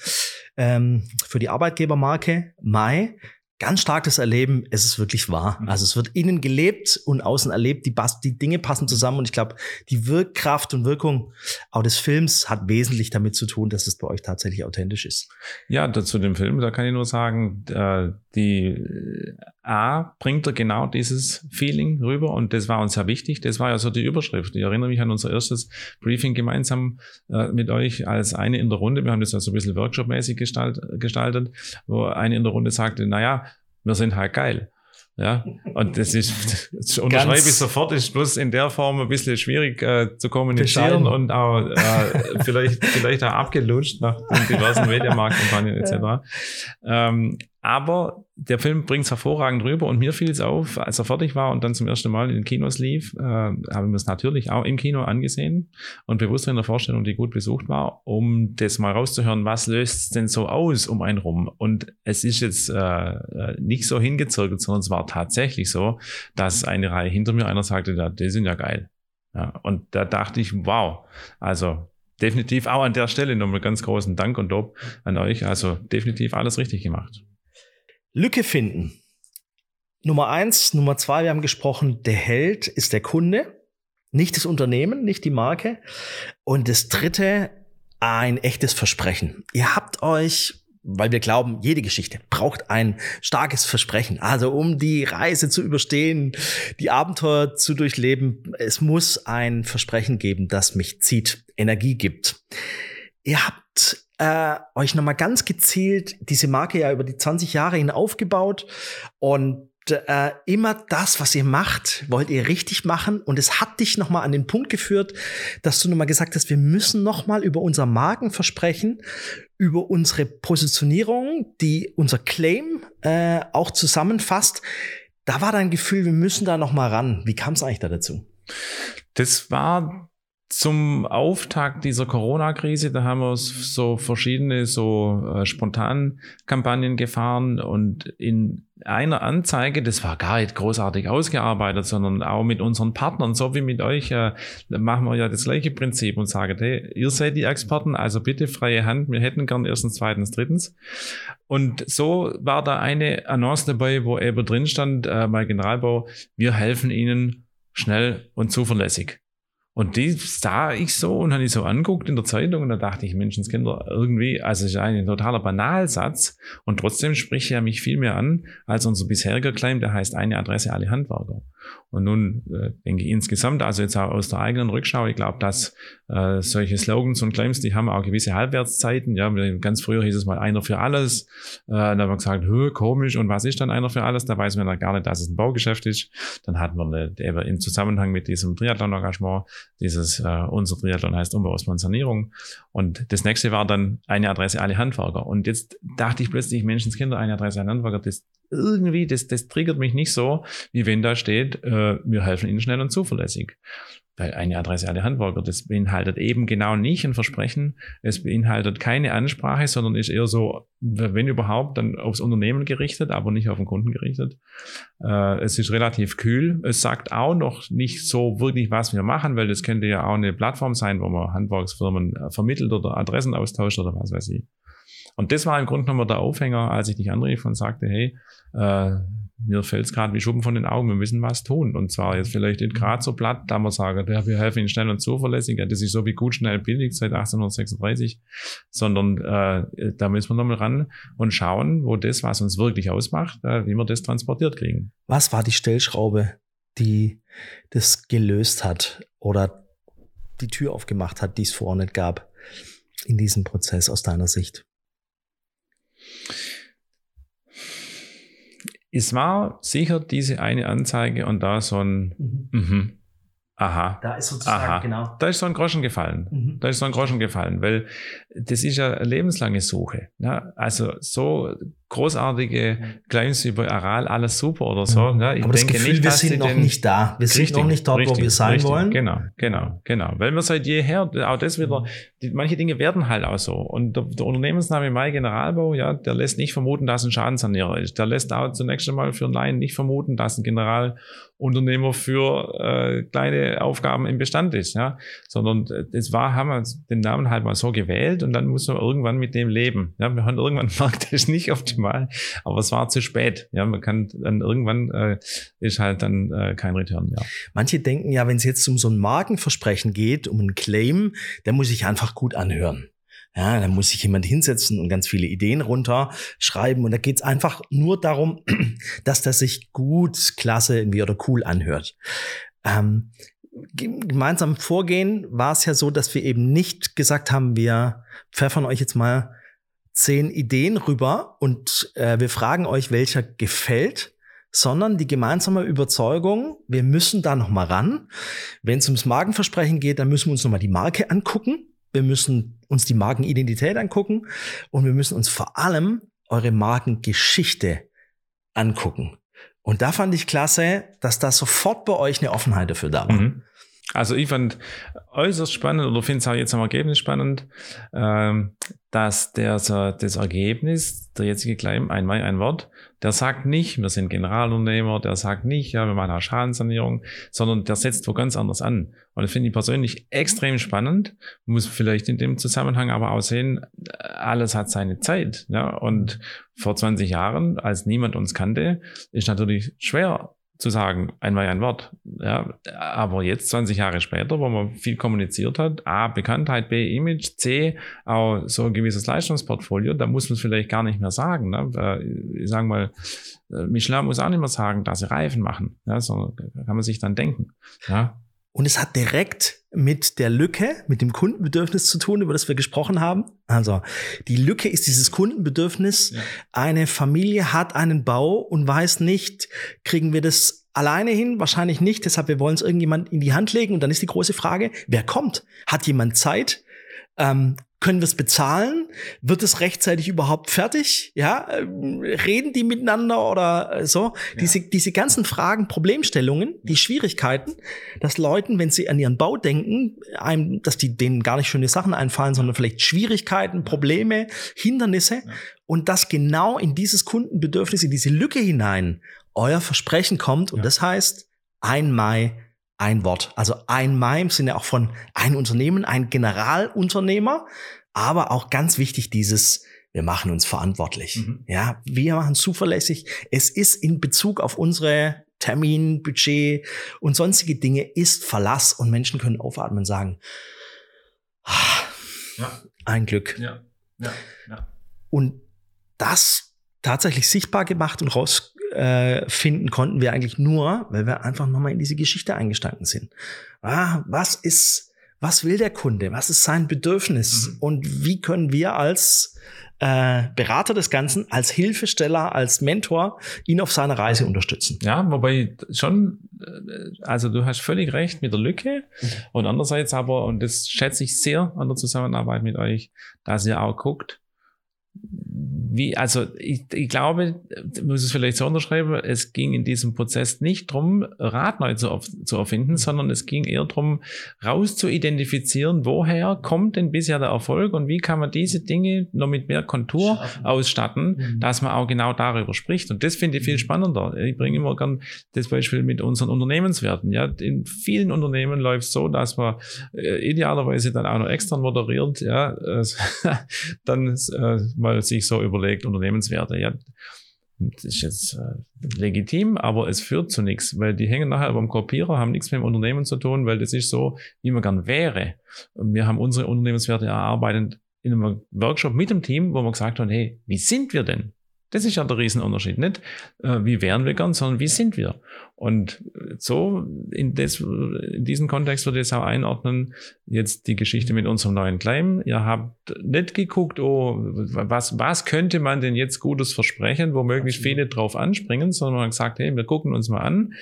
ähm, für die Arbeitgebermarke Mai, ganz starkes Erleben, es ist wirklich wahr. Mhm. Also es wird innen gelebt und außen erlebt, die, die Dinge passen zusammen und ich glaube, die Wirkkraft und Wirkung auch des Films hat wesentlich damit zu tun, dass es bei euch tatsächlich authentisch ist. Ja, zu dem Film, da kann ich nur sagen, äh, die äh, A bringt er genau dieses Feeling rüber und das war uns ja wichtig. Das war ja so die Überschrift. Ich erinnere mich an unser erstes Briefing gemeinsam äh, mit euch als eine in der Runde. Wir haben das ja so ein bisschen workshopmäßig gestalt, gestaltet, wo eine in der Runde sagte, naja, wir sind halt geil. Ja, und das ist, das unterschreibe ich sofort, ist bloß in der Form ein bisschen schwierig äh, zu kommunizieren und auch äh, vielleicht, vielleicht auch abgelutscht nach den diversen Mediamarktkampagnen etc. Ja. Ähm, aber der Film bringt es hervorragend rüber und mir fiel es auf, als er fertig war und dann zum ersten Mal in den Kinos lief, äh, haben wir es natürlich auch im Kino angesehen und bewusst in der Vorstellung, die gut besucht war, um das mal rauszuhören, was löst es denn so aus um einen rum. Und es ist jetzt äh, äh nicht so hingezirkelt, sondern es war tatsächlich so, dass eine Reihe hinter mir einer sagte, ja, die sind ja geil. Ja, und da dachte ich, wow, also definitiv auch an der Stelle nochmal ganz großen Dank und Lob an euch. Also definitiv alles richtig gemacht. Lücke finden. Nummer eins, Nummer zwei, wir haben gesprochen, der Held ist der Kunde, nicht das Unternehmen, nicht die Marke. Und das dritte, ein echtes Versprechen. Ihr habt euch weil wir glauben, jede Geschichte braucht ein starkes Versprechen. Also um die Reise zu überstehen, die Abenteuer zu durchleben, es muss ein Versprechen geben, das mich zieht, Energie gibt. Ihr habt äh, euch nochmal ganz gezielt diese Marke ja über die 20 Jahre hin aufgebaut und äh, immer das, was ihr macht, wollt ihr richtig machen und es hat dich nochmal an den Punkt geführt, dass du nochmal gesagt hast, wir müssen nochmal über unser Markenversprechen, über unsere Positionierung, die unser Claim äh, auch zusammenfasst. Da war dein Gefühl, wir müssen da nochmal ran. Wie kam es eigentlich da dazu? Das war zum Auftakt dieser Corona-Krise, da haben wir so verschiedene so äh, spontan Kampagnen gefahren und in einer Anzeige, das war gar nicht großartig ausgearbeitet, sondern auch mit unseren Partnern, so wie mit euch, äh, machen wir ja das gleiche Prinzip und sagen, hey, ihr seid die Experten, also bitte freie Hand, wir hätten gern erstens, zweitens, drittens. Und so war da eine Annonce dabei, wo eben drin stand, äh, bei Generalbau, wir helfen Ihnen schnell und zuverlässig. Und die sah ich so und habe ich so anguckt in der Zeitung und da dachte ich, Menschenskinder, irgendwie, also ist ein totaler Banalsatz und trotzdem spricht er mich viel mehr an als unser bisheriger Claim, der heißt eine Adresse, alle Handwerker. Und nun äh, denke ich insgesamt, also jetzt auch aus der eigenen Rückschau, ich glaube, dass äh, solche Slogans und Claims, die haben auch gewisse Halbwertszeiten. Ja, ganz früher hieß es mal einer für alles. Äh, da haben wir gesagt, Hö, komisch, und was ist dann einer für alles? Da weiß man dann gar nicht, dass es ein Baugeschäft ist. Dann hatten wir eine, eben im Zusammenhang mit diesem Triathlon-Engagement, dieses, äh, unser Triathlon heißt Umbau, Sanierung. Und das nächste war dann eine Adresse alle Handwerker. Und jetzt dachte ich plötzlich, Menschenskinder, eine Adresse alle Handwerker, das irgendwie, das, das triggert mich nicht so, wie wenn da steht, äh, wir helfen Ihnen schnell und zuverlässig. Weil eine Adresse alle Handwerker, das beinhaltet eben genau nicht ein Versprechen. Es beinhaltet keine Ansprache, sondern ist eher so, wenn überhaupt, dann aufs Unternehmen gerichtet, aber nicht auf den Kunden gerichtet. Äh, es ist relativ kühl. Es sagt auch noch nicht so wirklich, was wir machen, weil das könnte ja auch eine Plattform sein, wo man Handwerksfirmen äh, vermittelt oder Adressen austauscht oder was weiß ich. Und das war im Grunde genommen der Aufhänger, als ich dich anrief und sagte, hey, äh, mir fällt es gerade wie Schuppen von den Augen, wir müssen was tun. Und zwar jetzt vielleicht nicht gerade so platt, da man sagen, ja, wir helfen ihnen schnell und zuverlässig, ja, das ist so wie gut, schnell, billig seit 1836, sondern äh, da müssen wir nochmal ran und schauen, wo das, was uns wirklich ausmacht, äh, wie wir das transportiert kriegen. Was war die Stellschraube, die das gelöst hat oder die Tür aufgemacht hat, die es vorher nicht gab in diesem Prozess aus deiner Sicht? Es war sicher diese eine Anzeige und da so ein, mhm. Mhm, aha. Da ist sozusagen, aha, genau. Da ist so ein Groschen gefallen. Mhm. Da ist so ein Groschen gefallen, weil das ist ja eine lebenslange Suche. Ja, also so großartige Claims über Aral, alles super oder so. Mhm. Ja, ich Aber das Gefühl, nicht, wir sind noch nicht da. Wir richtig, sind noch nicht dort, richtig, wo wir sein richtig, wollen. Genau, genau, genau. Weil wir seit jeher, auch das wieder, die, manche Dinge werden halt auch so. Und der, der Unternehmensname Mai Generalbau, ja, der lässt nicht vermuten, dass ein Schadensanierer ist. Der lässt auch zunächst einmal für Laien nicht vermuten, dass ein Generalunternehmer für äh, kleine Aufgaben im Bestand ist, ja. Sondern äh, das war, haben wir den Namen halt mal so gewählt und dann muss man irgendwann mit dem leben. Ja, wir haben irgendwann gemerkt, das ist nicht auf optimal, aber es war zu spät. Ja, man kann dann irgendwann äh, ist halt dann äh, kein Return mehr. Manche denken ja, wenn es jetzt um so ein Markenversprechen geht, um einen Claim, der muss sich einfach gut anhören. Ja, da muss sich jemand hinsetzen und ganz viele Ideen runterschreiben. Und da geht es einfach nur darum, dass das sich gut, klasse irgendwie oder cool anhört. Ähm, gemeinsam vorgehen war es ja so, dass wir eben nicht gesagt haben, wir pfeffern euch jetzt mal zehn Ideen rüber und äh, wir fragen euch, welcher gefällt, sondern die gemeinsame Überzeugung, wir müssen da noch mal ran. Wenn es ums Markenversprechen geht, dann müssen wir uns noch mal die Marke angucken. Wir müssen uns die Markenidentität angucken und wir müssen uns vor allem eure Markengeschichte angucken. Und da fand ich klasse, dass da sofort bei euch eine Offenheit dafür da war. Mhm. Also ich fand äußerst spannend oder finde es auch jetzt am Ergebnis spannend, ähm, dass der, das Ergebnis, der jetzige Claim, ein Mai, ein Wort, der sagt nicht, wir sind Generalunternehmer, der sagt nicht, ja, wir machen auch Schadensanierung, sondern der setzt wo ganz anders an. Und das finde ich persönlich extrem spannend, muss vielleicht in dem Zusammenhang aber auch sehen, alles hat seine Zeit. Ja? Und vor 20 Jahren, als niemand uns kannte, ist natürlich schwer zu sagen, einmal ein Wort. Ja, aber jetzt, 20 Jahre später, wo man viel kommuniziert hat, A, Bekanntheit, B, Image, C, auch so ein gewisses Leistungsportfolio, da muss man es vielleicht gar nicht mehr sagen. Ne? Ich sage mal, äh, Michelin muss auch nicht mehr sagen, dass sie Reifen machen, ja, sondern kann man sich dann denken. Ja? Und es hat direkt mit der Lücke, mit dem Kundenbedürfnis zu tun, über das wir gesprochen haben. Also die Lücke ist dieses Kundenbedürfnis. Ja. Eine Familie hat einen Bau und weiß nicht, kriegen wir das alleine hin? Wahrscheinlich nicht. Deshalb, wir wollen es irgendjemand in die Hand legen. Und dann ist die große Frage, wer kommt? Hat jemand Zeit? Ähm, können wir es bezahlen? Wird es rechtzeitig überhaupt fertig? Ja, ähm, reden die miteinander oder äh, so? Ja. Diese, diese ganzen Fragen, Problemstellungen, die Schwierigkeiten, dass Leuten, wenn sie an ihren Bau denken, einem, dass die denen gar nicht schöne Sachen einfallen, sondern vielleicht Schwierigkeiten, Probleme, Hindernisse ja. und das genau in dieses Kundenbedürfnis, in diese Lücke hinein euer Versprechen kommt und ja. das heißt ein Mai ein Wort. Also ein Mai im Sinne auch von ein Unternehmen, ein Generalunternehmer, aber auch ganz wichtig dieses, wir machen uns verantwortlich. Mhm. Ja, wir machen zuverlässig. Es ist in Bezug auf unsere Termin, Budget und sonstige Dinge ist Verlass und Menschen können aufatmen und sagen, ah, ja. ein Glück. Ja. Ja. Ja. Und das tatsächlich sichtbar gemacht und rausfinden äh, konnten wir eigentlich nur, weil wir einfach nochmal in diese Geschichte eingestanden sind. Ah, was ist, was will der Kunde? Was ist sein Bedürfnis? Mhm. Und wie können wir als äh, Berater des Ganzen, als Hilfesteller, als Mentor ihn auf seiner Reise unterstützen. Ja, wobei schon, äh, also du hast völlig recht mit der Lücke mhm. und andererseits aber, und das schätze ich sehr an der Zusammenarbeit mit euch, dass ihr auch guckt, wie, also ich, ich glaube, ich muss es vielleicht so unterschreiben, es ging in diesem Prozess nicht darum, Rad neu zu, zu erfinden, sondern es ging eher darum, raus zu identifizieren, woher kommt denn bisher der Erfolg und wie kann man diese Dinge noch mit mehr Kontur Schaffen. ausstatten, mhm. dass man auch genau darüber spricht. Und das finde ich viel mhm. spannender. Ich bringe immer gern das Beispiel mit unseren Unternehmenswerten. Ja, in vielen Unternehmen läuft es so, dass man äh, idealerweise dann auch noch extern moderiert, ja, äh, dann äh, mal sich so über überlegt, Unternehmenswerte. Ja, das ist jetzt äh, legitim, aber es führt zu nichts, weil die hängen nachher beim Kopierer, haben nichts mit dem Unternehmen zu tun, weil das ist so, wie man gern wäre. Wir haben unsere Unternehmenswerte erarbeitet in einem Workshop mit dem Team, wo wir gesagt haben, hey, wie sind wir denn? Das ist ja der Riesenunterschied. Nicht, äh, wie wären wir gern, sondern wie sind wir? Und so in, das, in diesen Kontext würde ich es auch einordnen, jetzt die Geschichte mit unserem neuen Claim. Ihr habt nicht geguckt, oh, was, was könnte man denn jetzt Gutes versprechen, wo möglichst viele drauf anspringen, sondern man gesagt, hey, wir gucken uns mal an,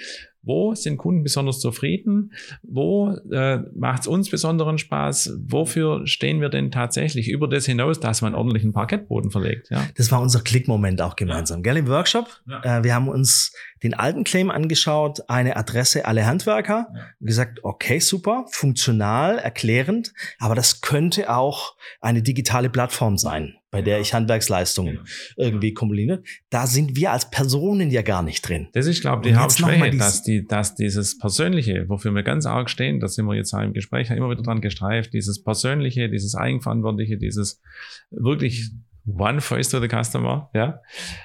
wo sind Kunden besonders zufrieden? Wo äh, macht es uns besonderen Spaß? Wofür stehen wir denn tatsächlich über das hinaus, dass man ordentlich einen Parkettboden verlegt? Ja? Das war unser Klickmoment auch gemeinsam, ja. gell, im Workshop. Ja. Äh, wir haben uns den alten Claim angeschaut, eine Adresse alle Handwerker, ja. gesagt, okay, super, funktional, erklärend, aber das könnte auch eine digitale Plattform sein bei der ich Handwerksleistungen genau. irgendwie kombiniere. Da sind wir als Personen ja gar nicht drin. Das ist, glaube ich, die Hauptschwäche, dass, die, dass dieses Persönliche, wofür wir ganz arg stehen, da sind wir jetzt auch im Gespräch immer wieder dran gestreift, dieses Persönliche, dieses Eigenverantwortliche, dieses wirklich One Voice to the Customer, ja,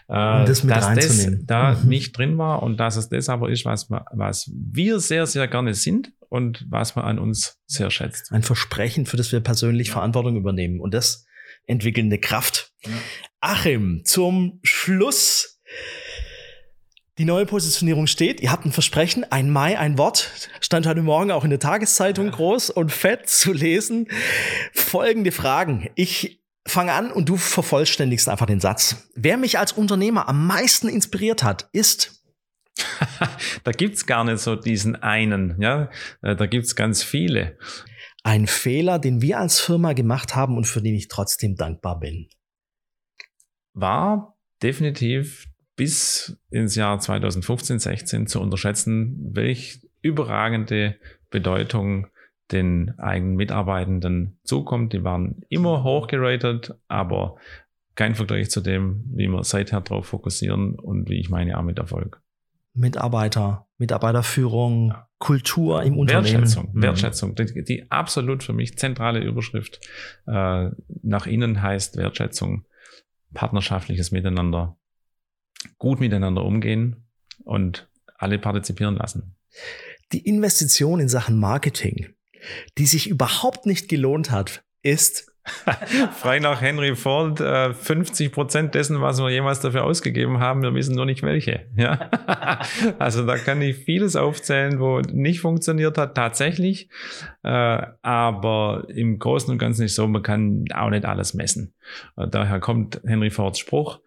um das mit dass das da mhm. nicht drin war und dass es das aber ist, was, was wir sehr, sehr gerne sind und was man an uns sehr schätzt. Ein Versprechen, für das wir persönlich ja. Verantwortung übernehmen. Und das entwickelnde Kraft. Ja. Achim, zum Schluss. Die neue Positionierung steht. Ihr habt ein Versprechen, ein Mai, ein Wort. Stand heute Morgen auch in der Tageszeitung ja. groß und fett zu lesen. Folgende Fragen. Ich fange an und du vervollständigst einfach den Satz. Wer mich als Unternehmer am meisten inspiriert hat, ist da gibt's gar nicht so diesen einen, ja. Äh, da gibt's ganz viele ein Fehler, den wir als Firma gemacht haben und für den ich trotzdem dankbar bin? War definitiv bis ins Jahr 2015, 16 zu unterschätzen, welch überragende Bedeutung den eigenen Mitarbeitenden zukommt. Die waren immer hochgeratet, aber kein Vergleich zu dem, wie wir seither darauf fokussieren und wie ich meine auch mit Erfolg. Mitarbeiter, Mitarbeiterführung, ja. Kultur im Unternehmen. Wertschätzung, mhm. Wertschätzung. Die, die, absolut für mich zentrale Überschrift äh, nach innen heißt Wertschätzung, partnerschaftliches Miteinander, gut miteinander umgehen und alle partizipieren lassen. Die Investition in Sachen Marketing, die sich überhaupt nicht gelohnt hat, ist Frei nach Henry Ford, äh, 50 Prozent dessen, was wir jemals dafür ausgegeben haben, wir wissen nur nicht welche. Ja? also da kann ich vieles aufzählen, wo nicht funktioniert hat, tatsächlich. Äh, aber im Großen und Ganzen ist so, man kann auch nicht alles messen. Äh, daher kommt Henry Fords Spruch.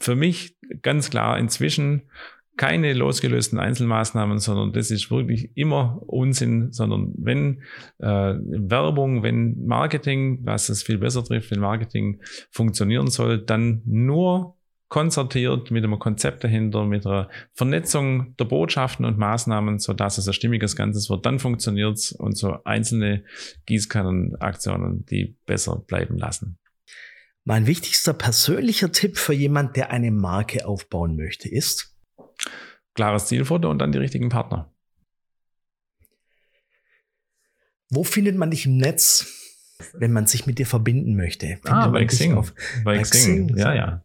Für mich ganz klar inzwischen keine losgelösten Einzelmaßnahmen, sondern das ist wirklich immer Unsinn, sondern wenn äh, Werbung, wenn Marketing, was es viel besser trifft, wenn Marketing funktionieren soll, dann nur konzertiert mit einem Konzept dahinter, mit einer Vernetzung der Botschaften und Maßnahmen, so dass es ein stimmiges Ganzes wird, dann funktioniert es und so einzelne Gießkannenaktionen, die besser bleiben lassen. Mein wichtigster persönlicher Tipp für jemand, der eine Marke aufbauen möchte, ist, klares Zielfoto und dann die richtigen Partner. Wo findet man dich im Netz, wenn man sich mit dir verbinden möchte? Findet ah, bei Xing. Auf, bei, bei Xing. Xing. Ja, ja.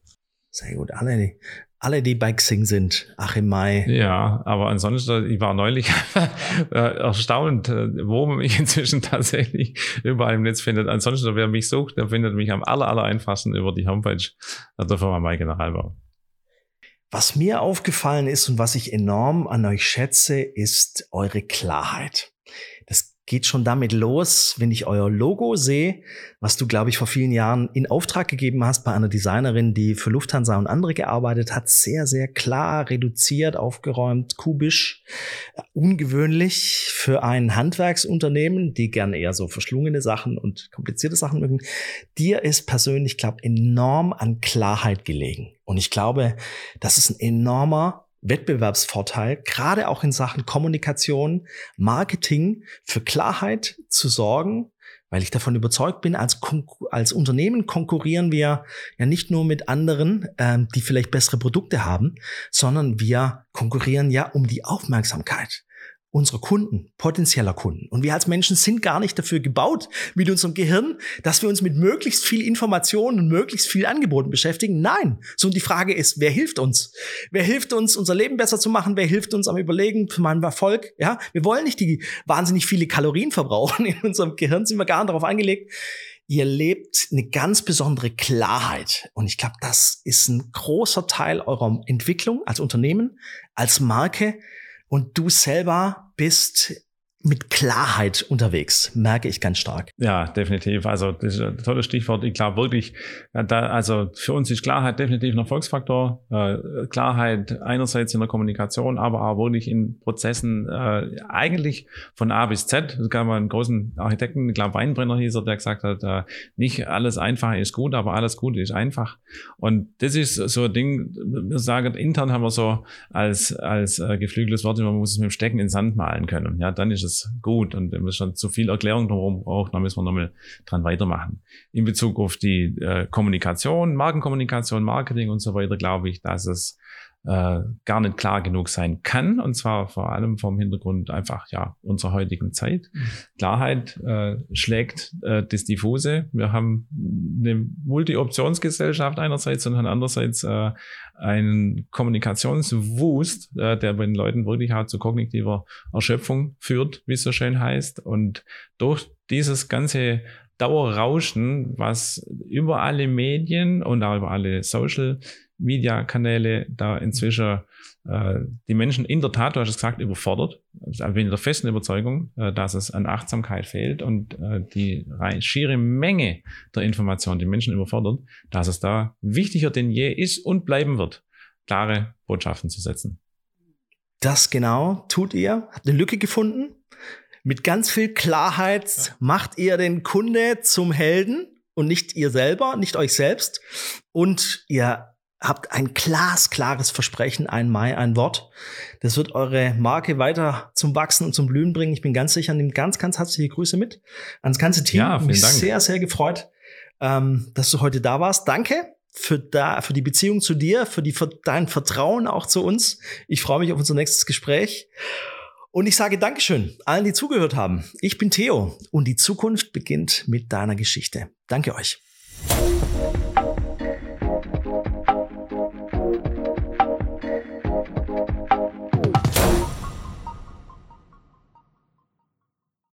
Sehr gut. Alle alle, die bei Xing sind, Achim Mai. Ja, aber ansonsten, ich war neulich äh, erstaunt, äh, wo man mich inzwischen tatsächlich überall im Netz findet. Ansonsten, wer mich sucht, der findet mich am aller, aller einfachsten über die Homepage der Firma Mai Generalbau. Was mir aufgefallen ist und was ich enorm an euch schätze, ist eure Klarheit. Geht schon damit los, wenn ich euer Logo sehe, was du, glaube ich, vor vielen Jahren in Auftrag gegeben hast bei einer Designerin, die für Lufthansa und andere gearbeitet hat. Sehr, sehr klar, reduziert, aufgeräumt, kubisch, ungewöhnlich für ein Handwerksunternehmen, die gern eher so verschlungene Sachen und komplizierte Sachen mögen. Dir ist persönlich, glaube enorm an Klarheit gelegen. Und ich glaube, das ist ein enormer Wettbewerbsvorteil, gerade auch in Sachen Kommunikation, Marketing, für Klarheit zu sorgen, weil ich davon überzeugt bin, als, als Unternehmen konkurrieren wir ja nicht nur mit anderen, ähm, die vielleicht bessere Produkte haben, sondern wir konkurrieren ja um die Aufmerksamkeit unserer Kunden, potenzieller Kunden. Und wir als Menschen sind gar nicht dafür gebaut mit unserem Gehirn, dass wir uns mit möglichst viel Informationen und möglichst viel Angeboten beschäftigen. Nein. So, die Frage ist, wer hilft uns? Wer hilft uns, unser Leben besser zu machen? Wer hilft uns am Überlegen für meinen Erfolg? Ja, wir wollen nicht die wahnsinnig viele Kalorien verbrauchen. In unserem Gehirn sind wir gar nicht darauf angelegt. Ihr lebt eine ganz besondere Klarheit. Und ich glaube, das ist ein großer Teil eurer Entwicklung als Unternehmen, als Marke, und du selber bist mit Klarheit unterwegs, merke ich ganz stark. Ja, definitiv. Also das ist ein tolles Stichwort. Ich glaube wirklich, da, also für uns ist Klarheit definitiv ein Erfolgsfaktor. Äh, Klarheit einerseits in der Kommunikation, aber auch wirklich in Prozessen, äh, eigentlich von A bis Z. Es gab mal einen großen Architekten, ich glaube Weinbrenner hieß er, der gesagt hat, äh, nicht alles einfach ist gut, aber alles gut ist einfach. Und das ist so ein Ding, wir sagen, intern haben wir so als, als äh, geflügeltes Wort, man muss es mit dem Stecken in den Sand malen können. Ja, dann ist es es gut. Und wenn man schon zu viel Erklärung drumherum braucht, dann müssen wir nochmal dran weitermachen. In Bezug auf die äh, Kommunikation, Markenkommunikation, Marketing und so weiter, glaube ich, dass es äh, gar nicht klar genug sein kann. Und zwar vor allem vom Hintergrund einfach ja unserer heutigen Zeit. Mhm. Klarheit äh, schlägt äh, das Diffuse. Wir haben eine Multi-Optionsgesellschaft einerseits und andererseits äh, einen Kommunikationswust, äh, der bei den Leuten wirklich halt zu kognitiver Erschöpfung führt, wie es so schön heißt. Und durch dieses ganze Dauerrauschen, was über alle Medien und auch über alle Social Media-Kanäle da inzwischen äh, die Menschen in der Tat, du hast es gesagt, überfordert. Ich bin in der festen Überzeugung, äh, dass es an Achtsamkeit fehlt und äh, die schiere Menge der Informationen die Menschen überfordert, dass es da wichtiger denn je ist und bleiben wird, klare Botschaften zu setzen. Das genau tut ihr. Habt eine Lücke gefunden. Mit ganz viel Klarheit macht ihr den Kunde zum Helden und nicht ihr selber, nicht euch selbst. Und ihr habt ein glasklares Versprechen, ein Mai, ein Wort. Das wird eure Marke weiter zum Wachsen und zum Blühen bringen. Ich bin ganz sicher, nehmt ganz, ganz herzliche Grüße mit ans ganze Team. Ja, vielen mich Dank. sehr, sehr gefreut, ähm, dass du heute da warst. Danke für, da, für die Beziehung zu dir, für, die, für dein Vertrauen auch zu uns. Ich freue mich auf unser nächstes Gespräch. Und ich sage Dankeschön allen, die zugehört haben. Ich bin Theo und die Zukunft beginnt mit deiner Geschichte. Danke euch.